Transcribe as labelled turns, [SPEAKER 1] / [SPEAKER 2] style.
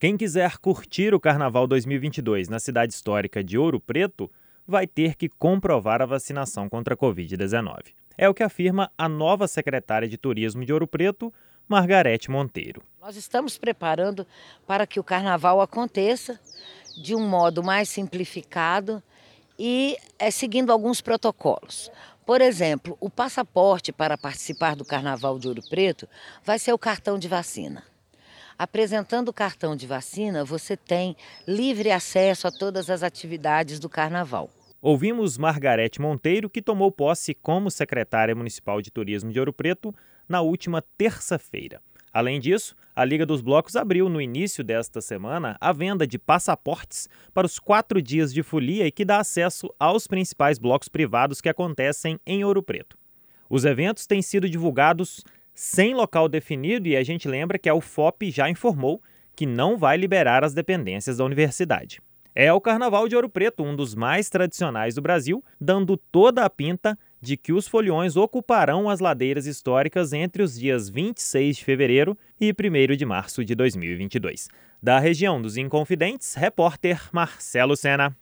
[SPEAKER 1] Quem quiser curtir o Carnaval 2022 na cidade histórica de Ouro Preto vai ter que comprovar a vacinação contra a Covid-19. É o que afirma a nova secretária de Turismo de Ouro Preto, Margarete Monteiro.
[SPEAKER 2] Nós estamos preparando para que o carnaval aconteça de um modo mais simplificado e é, seguindo alguns protocolos. Por exemplo, o passaporte para participar do Carnaval de Ouro Preto vai ser o cartão de vacina. Apresentando o cartão de vacina, você tem livre acesso a todas as atividades do Carnaval.
[SPEAKER 1] Ouvimos Margarete Monteiro, que tomou posse como secretária municipal de turismo de Ouro Preto na última terça-feira. Além disso, a Liga dos Blocos abriu no início desta semana a venda de passaportes para os quatro dias de folia e que dá acesso aos principais blocos privados que acontecem em Ouro Preto. Os eventos têm sido divulgados sem local definido e a gente lembra que a UFOP já informou que não vai liberar as dependências da universidade. É o Carnaval de Ouro Preto, um dos mais tradicionais do Brasil, dando toda a pinta de que os foliões ocuparão as ladeiras históricas entre os dias 26 de fevereiro e 1 de março de 2022. Da região dos Inconfidentes, repórter Marcelo Sena.